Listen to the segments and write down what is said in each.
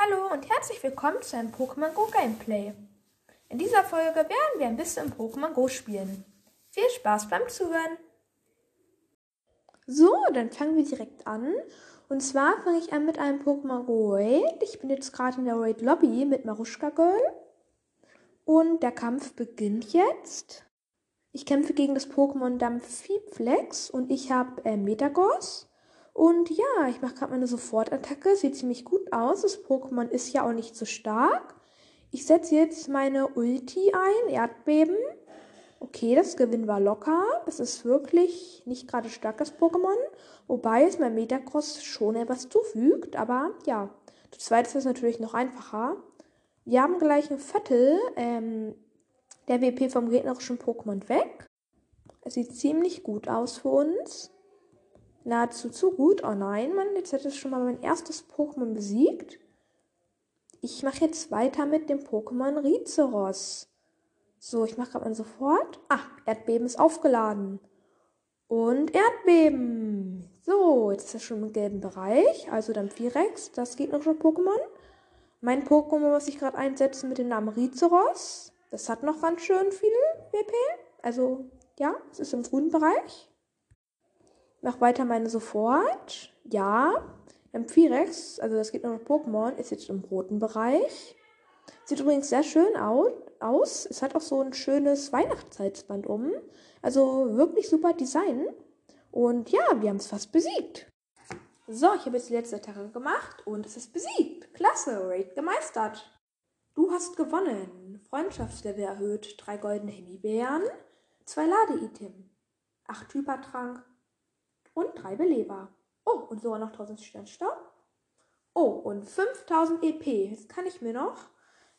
Hallo und herzlich willkommen zu einem Pokémon Go Gameplay. In dieser Folge werden wir ein bisschen Pokémon Go spielen. Viel Spaß beim Zuhören. So, dann fangen wir direkt an. Und zwar fange ich an mit einem Pokémon Go Raid. Ich bin jetzt gerade in der Raid Lobby mit Maruschka Girl. Und der Kampf beginnt jetzt. Ich kämpfe gegen das Pokémon Dampfiflex und ich habe äh, Metagross. Und ja, ich mache gerade meine Sofortattacke. Sieht ziemlich gut aus. Das Pokémon ist ja auch nicht so stark. Ich setze jetzt meine Ulti ein, Erdbeben. Okay, das Gewinn war locker. Es ist wirklich nicht gerade starkes Pokémon. Wobei es mein Metacross schon etwas zufügt. Aber ja, zu zweit ist es natürlich noch einfacher. Wir haben gleich ein Viertel ähm, der WP vom gegnerischen Pokémon weg. Es sieht ziemlich gut aus für uns nahezu zu gut. Oh nein, Mann, jetzt hätte es schon mal mein erstes Pokémon besiegt. Ich mache jetzt weiter mit dem Pokémon Rizeros. So, ich mache gerade mal sofort. Ah, Erdbeben ist aufgeladen. Und Erdbeben. So, jetzt ist er schon im gelben Bereich. Also dann Virex, das geht noch schon Pokémon. Mein Pokémon, was ich gerade einsetze mit dem Namen Rizeros. Das hat noch ganz schön viel WP. Also, ja, es ist im grünen Bereich. Mach weiter meine sofort. Ja. Amphirex, also das geht noch Pokémon, ist jetzt im roten Bereich. Sieht übrigens sehr schön aus. Es hat auch so ein schönes Weihnachtszeitsband um. Also wirklich super Design. Und ja, wir haben es fast besiegt. So, ich habe jetzt die letzte Attacke gemacht und es ist besiegt. Klasse, Raid gemeistert. Du hast gewonnen. Freundschaftslevel erhöht. Drei goldene Himbeeren. Zwei Lade-Item. Acht Hypertrank und drei Beleber. Oh, und sogar noch 1000 Sternstaub. Oh, und 5000 EP. Jetzt kann ich mir noch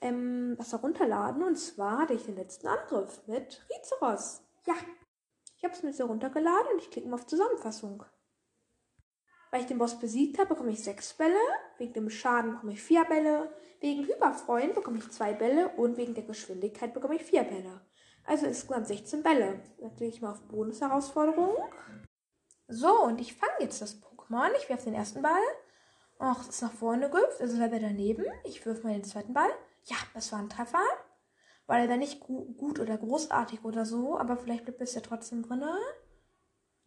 ähm, was herunterladen. Und zwar hatte ich den letzten Angriff mit Rizeros. Ja, ich habe es mir jetzt heruntergeladen und ich klicke mal auf Zusammenfassung. Weil ich den Boss besiegt habe, bekomme ich sechs Bälle. Wegen dem Schaden bekomme ich vier Bälle. Wegen Hyperfreuen bekomme ich zwei Bälle. Und wegen der Geschwindigkeit bekomme ich vier Bälle. Also insgesamt 16 Bälle. Dann klicke ich mal auf Bonus-Herausforderung. So, und ich fange jetzt das Pokémon. Ich werfe den ersten Ball. Ach, es ist nach vorne gehüpft, also bleibt er daneben. Ich wirf mal den zweiten Ball. Ja, das war ein Treffer. War er dann nicht gu gut oder großartig oder so, aber vielleicht bleibt es ja trotzdem drin.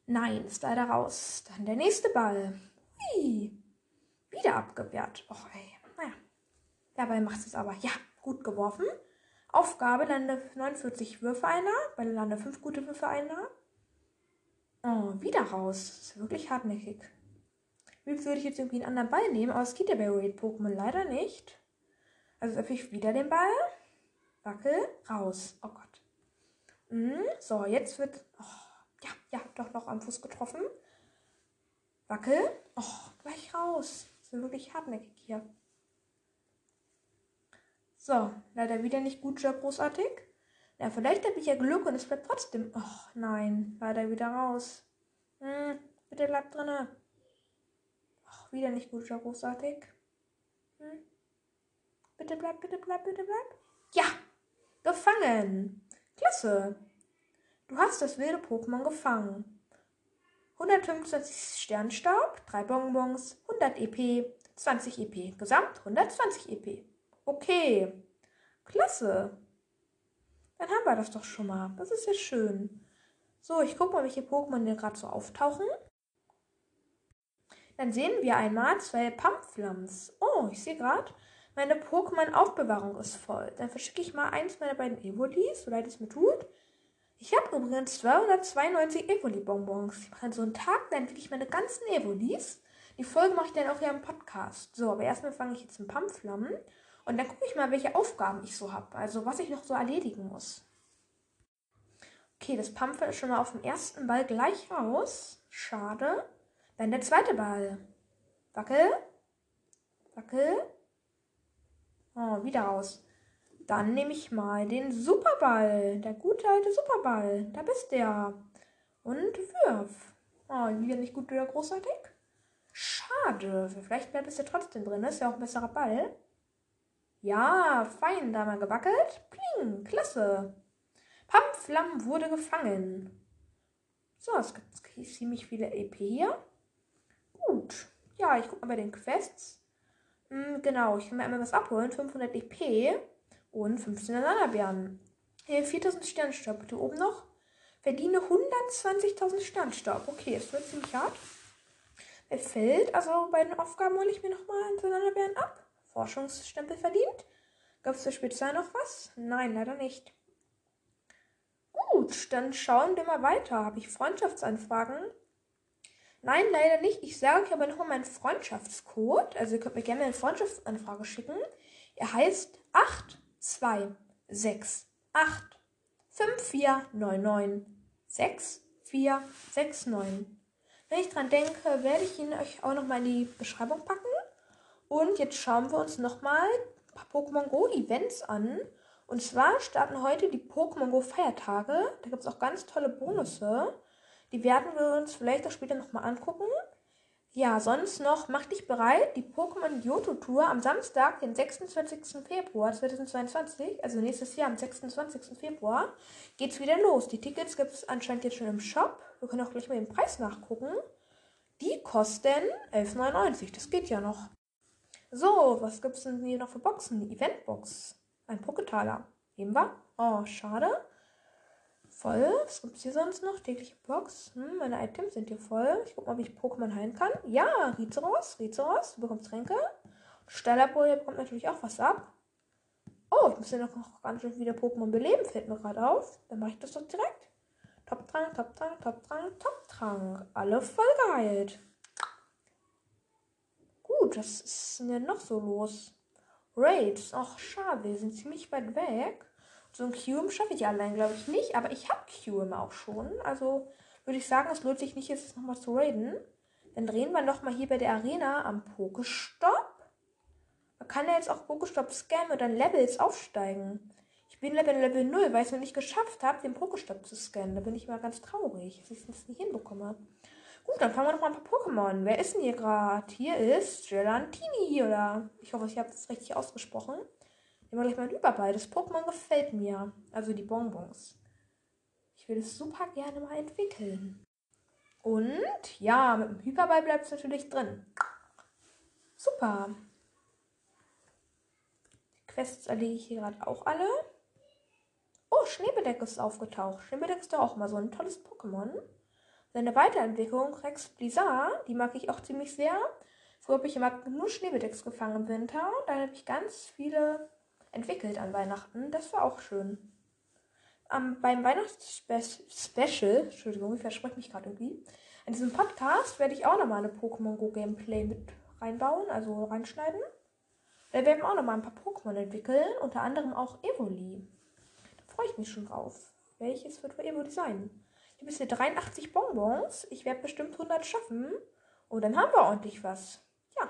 Nein, ist leider raus. Dann der nächste Ball. Hui. Wieder abgewehrt. Och, ey. Naja. Dabei macht es aber. Ja, gut geworfen. Aufgabe, lande 49 Würfe einer, weil lande 5 gute Würfe einer. Oh, wieder raus. Das ist wirklich hartnäckig. Wie würde ich jetzt irgendwie einen anderen Ball nehmen, aber es geht ja bei Raid-Pokémon leider nicht. Also öffne ich wieder den Ball. Wackel, raus. Oh Gott. Mhm, so, jetzt wird. Oh, ja, ja, doch noch am Fuß getroffen. Wackel. Oh, gleich raus. Das ist wirklich hartnäckig hier. So, leider wieder nicht gut oder großartig. Ja, vielleicht habe ich ja Glück und es bleibt trotzdem. Ach nein, leider wieder raus. Hm, bitte bleibt drinne. Ach, wieder nicht gut oder großartig. Hm. Bitte bleib, bitte bleib, bitte bleib. Ja, gefangen. Klasse. Du hast das wilde Pokémon gefangen. 125 Sternstaub, 3 Bonbons, 100 EP, 20 EP. Gesamt 120 EP. Okay. Klasse. Dann haben wir das doch schon mal. Das ist ja schön. So, ich gucke mal, welche Pokémon hier gerade so auftauchen. Dann sehen wir einmal zwei Pampflams. Oh, ich sehe gerade, meine Pokémon-Aufbewahrung ist voll. Dann verschicke ich mal eins meiner beiden Evolis, so leid es mir tut. Ich habe übrigens 292 Evoli-Bonbons. Ich mache so einen Tag, dann entwickle ich meine ganzen Evolis. Die Folge mache ich dann auch hier im Podcast. So, aber erstmal fange ich jetzt mit Pampflammen. Und dann gucke ich mal, welche Aufgaben ich so habe. Also was ich noch so erledigen muss. Okay, das Pamphlet ist schon mal auf dem ersten Ball gleich raus. Schade. Dann der zweite Ball. Wackel. Wackel. Oh, wieder raus. Dann nehme ich mal den Superball. Der gute alte Superball. Da bist der. Und wirf. Oh, wieder nicht gut oder großartig. Schade. Vielleicht bleibt es ja trotzdem drin. Ist ja auch ein besserer Ball. Ja, fein, da mal gewackelt. Pling, klasse. Pampflam wurde gefangen. So, es gibt ziemlich viele EP hier. Gut. Ja, ich gucke mal bei den Quests. Hm, genau, ich kann mir einmal was abholen. 500 EP und 15 Ananabeeren. Hier 4000 Sternstaub. Bitte oben noch. Verdiene 120.000 Sternstaub. Okay, es wird ziemlich hart. Er fällt, also bei den Aufgaben hole ich mir nochmal einen Ananabeeren ab. Forschungsstempel verdient. Gab es zur Spezial noch was? Nein, leider nicht. Gut, dann schauen wir mal weiter. Habe ich Freundschaftsanfragen? Nein, leider nicht. Ich sage euch aber nochmal meinen Freundschaftscode. Also ihr könnt mir gerne eine Freundschaftsanfrage schicken. Er heißt 8268 5499 6469. Wenn ich dran denke, werde ich ihn euch auch nochmal in die Beschreibung packen. Und jetzt schauen wir uns nochmal ein paar Pokémon Go Events an. Und zwar starten heute die Pokémon Go Feiertage. Da gibt es auch ganz tolle Bonusse. Die werden wir uns vielleicht auch später nochmal angucken. Ja, sonst noch, mach dich bereit. Die Pokémon Yoto Tour am Samstag, den 26. Februar 2022, also nächstes Jahr am 26. Februar, geht's wieder los. Die Tickets gibt es anscheinend jetzt schon im Shop. Wir können auch gleich mal den Preis nachgucken. Die kosten 11,99. Das geht ja noch. So, was gibt's denn hier noch für Boxen? Eventbox. Ein Poketaler. Nehmen wir. Oh, schade. Voll. Was gibt's hier sonst noch? Tägliche Box. Hm, meine Items sind hier voll. Ich guck mal, ob ich Pokémon heilen kann. Ja, Rizeros. Rizeros. Du bekommst Tränke. Steilerboy bekommt natürlich auch was ab. Oh, ich muss ja noch, noch ganz schön wieder Pokémon beleben. Fällt mir gerade auf. Dann mache ich das doch direkt. Top-Trank, Top-Trank, Top-Trank, Top-Trank. Alle voll geheilt. Gut, was ist denn noch so los? Raids. Ach, schade, wir sind ziemlich weit weg. So ein QM schaffe ich allein, glaube ich, nicht. Aber ich habe QM auch schon. Also würde ich sagen, es lohnt sich nicht, jetzt nochmal zu raiden. Dann drehen wir nochmal hier bei der Arena am Pokestop. Man kann ja jetzt auch Pokestop scannen und dann Levels aufsteigen. Ich bin Level, Level 0, weil ich es noch nicht geschafft habe, den Pokestop zu scannen. Da bin ich mal ganz traurig, dass ich das nicht hinbekomme. Gut, dann fangen wir noch mal ein paar Pokémon. Wer ist denn hier gerade? Hier ist Gelantini, oder? Ich hoffe, ich habe das richtig ausgesprochen. Nehmen wir gleich mal ein Überball. Das Pokémon gefällt mir. Also die Bonbons. Ich will es super gerne mal entwickeln. Und ja, mit dem Hyperball bleibt es natürlich drin. Super. Die Quests erlege ich hier gerade auch alle. Oh, Schneebedeck ist aufgetaucht. Schneebedeck ist doch auch mal so ein tolles Pokémon. Seine Weiterentwicklung, Rex Blizzard, die mag ich auch ziemlich sehr. Früher habe ich immer nur Schneebedecks gefangen im Winter. Dann habe ich ganz viele entwickelt an Weihnachten. Das war auch schön. Um, beim Weihnachtsspecial, Entschuldigung, ich verspreche mich gerade irgendwie, in diesem Podcast werde ich auch nochmal eine Pokémon Go Gameplay mit reinbauen, also reinschneiden. Da werden wir auch nochmal ein paar Pokémon entwickeln, unter anderem auch Evoli. Da freue ich mich schon drauf. Welches wird für Evoli sein? Ich habe bisher 83 Bonbons. Ich werde bestimmt 100 schaffen. Und dann haben wir ordentlich was. Ja.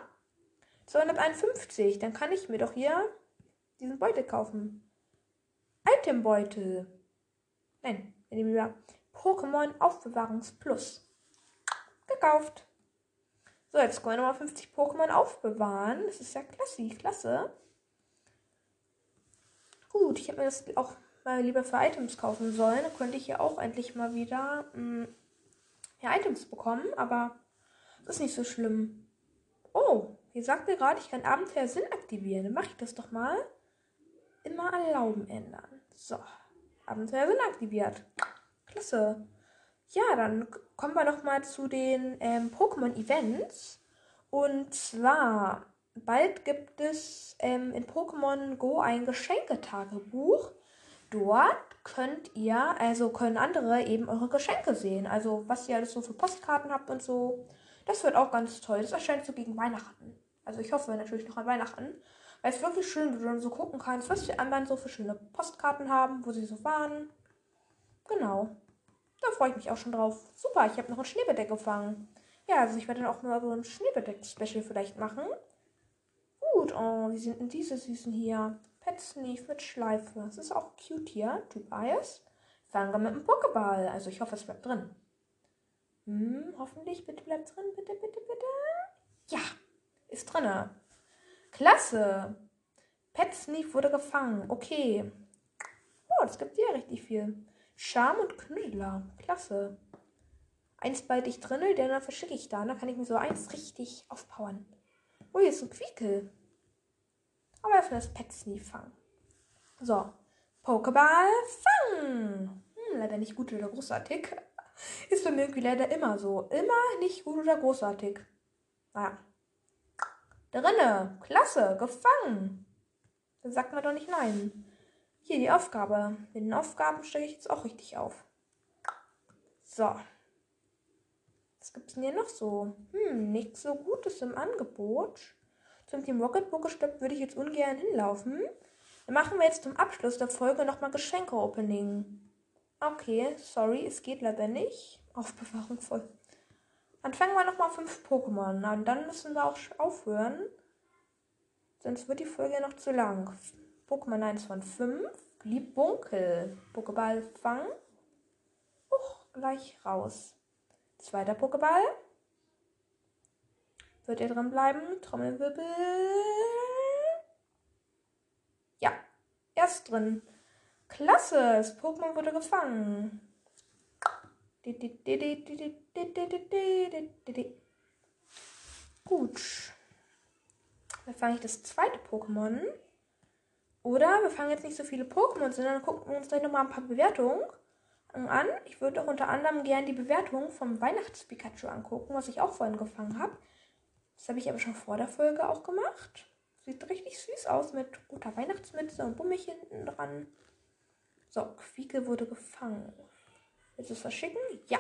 251. Dann kann ich mir doch hier diesen Beutel kaufen. Itembeutel. Nein, wir nehmen wir Pokémon Aufbewahrungsplus. Gekauft. So, jetzt können wir nochmal 50 Pokémon aufbewahren. Das ist ja klasse, klasse. Gut, ich habe mir das auch mal lieber für Items kaufen sollen. Da könnte ich ja auch endlich mal wieder mh, hm, ja, Items bekommen, aber das ist nicht so schlimm. Oh, hier sagt mir gerade, ich kann Abenteuer Sinn aktivieren. Dann mache ich das doch mal. Immer erlauben ändern. So, Abenteuer Sinn aktiviert. Klasse. Ja, dann kommen wir noch mal zu den ähm, Pokémon-Events. Und zwar, bald gibt es ähm, in Pokémon Go ein Geschenketagebuch. Dort könnt ihr, also können andere eben eure Geschenke sehen. Also was ihr alles so für Postkarten habt und so. Das wird auch ganz toll. Das erscheint so gegen Weihnachten. Also ich hoffe natürlich noch an Weihnachten. Weil es wirklich schön, wenn du dann so gucken kannst, was die anderen so für schöne Postkarten haben, wo sie so waren. Genau. Da freue ich mich auch schon drauf. Super, ich habe noch ein Schneebedeck gefangen. Ja, also ich werde dann auch mal so ein Schneebedeck-Special vielleicht machen. Gut, oh, wie sind denn diese Süßen hier? Pet Sneef mit Schleife. Das ist auch cute hier. Typ Eis. Fangen wir mit dem Pokéball. Also ich hoffe, es bleibt drin. Hm, hoffentlich. Bitte bleibt drin. Bitte, bitte, bitte. Ja, ist drin. Klasse. Pet Sneef wurde gefangen. Okay. Oh, das gibt ja richtig viel. Charme und Knüdler. Klasse. Eins behalte ich drin, den dann verschicke ich da. Da kann ich mir so eins richtig aufpowern. Oh, hier ist ein Quiekel. Aber erstmal das Pet fangen. So, Pokéball fangen. Hm, leider nicht gut oder großartig. Ist für mir irgendwie leider immer so. Immer nicht gut oder großartig. Naja. Drinne. Klasse. Gefangen. Dann sagt man doch nicht nein. Hier die Aufgabe. Mit den Aufgaben stelle ich jetzt auch richtig auf. So. Was gibt es denn hier noch so? Hm, nichts so Gutes im Angebot. Zum Team Rocket Pokestop würde ich jetzt ungern hinlaufen. Dann machen wir jetzt zum Abschluss der Folge nochmal Geschenke-Opening. Okay, sorry, es geht leider nicht. Aufbewahrung voll. Dann fangen wir nochmal fünf Pokémon an. Dann müssen wir auch aufhören. Sonst wird die Folge noch zu lang. Pokémon 1 von 5. Liebunkel. Pokéball fangen. Uch, gleich raus. Zweiter Pokéball. Wird er drin bleiben? Trommelwirbel. Ja, erst drin. Klasse, das Pokémon wurde gefangen. Gut. Dann fange ich das zweite Pokémon. Oder wir fangen jetzt nicht so viele Pokémon, sondern gucken uns gleich nochmal ein paar Bewertungen an. Ich würde auch unter anderem gerne die Bewertung vom Weihnachts-Pikachu angucken, was ich auch vorhin gefangen habe. Das habe ich aber schon vor der Folge auch gemacht. Sieht richtig süß aus mit roter Weihnachtsmütze und Bummig hinten dran. So, Quieke wurde gefangen. Willst du es verschicken? Ja.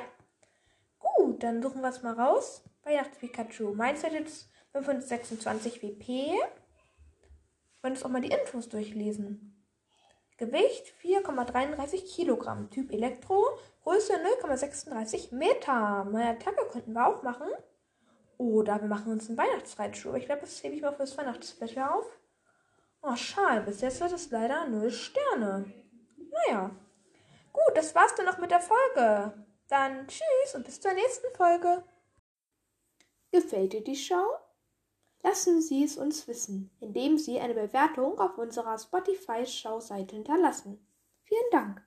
Gut, dann suchen wir es mal raus. Weihnachts-Pikachu. Meins hat jetzt 526 WP. wollen uns auch mal die Infos durchlesen. Gewicht 4,33 Kilogramm. Typ Elektro. Größe 0,36 Meter. Meine Attacke könnten wir auch machen. Oder wir machen uns einen Weihnachtsreitschuh. Ich glaube, das hebe ich mal fürs Weihnachtsspecial auf. Oh, schade. Bis jetzt wird es leider 0 Sterne. Naja. Gut, das war's dann noch mit der Folge. Dann tschüss und bis zur nächsten Folge. Gefällt dir die Show? Lassen Sie es uns wissen, indem Sie eine Bewertung auf unserer Spotify-Show-Seite hinterlassen. Vielen Dank.